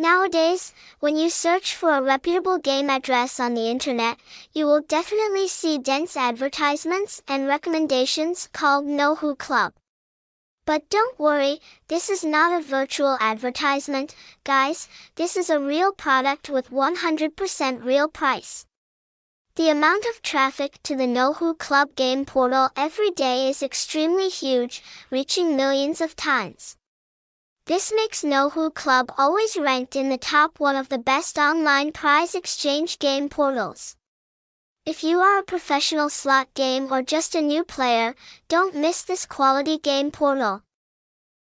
Nowadays, when you search for a reputable game address on the internet, you will definitely see dense advertisements and recommendations called Nohu Club. But don't worry, this is not a virtual advertisement, guys, this is a real product with 100% real price. The amount of traffic to the Who Club game portal every day is extremely huge, reaching millions of times. This makes Who Club always ranked in the top one of the best online prize exchange game portals. If you are a professional slot game or just a new player, don't miss this quality game portal.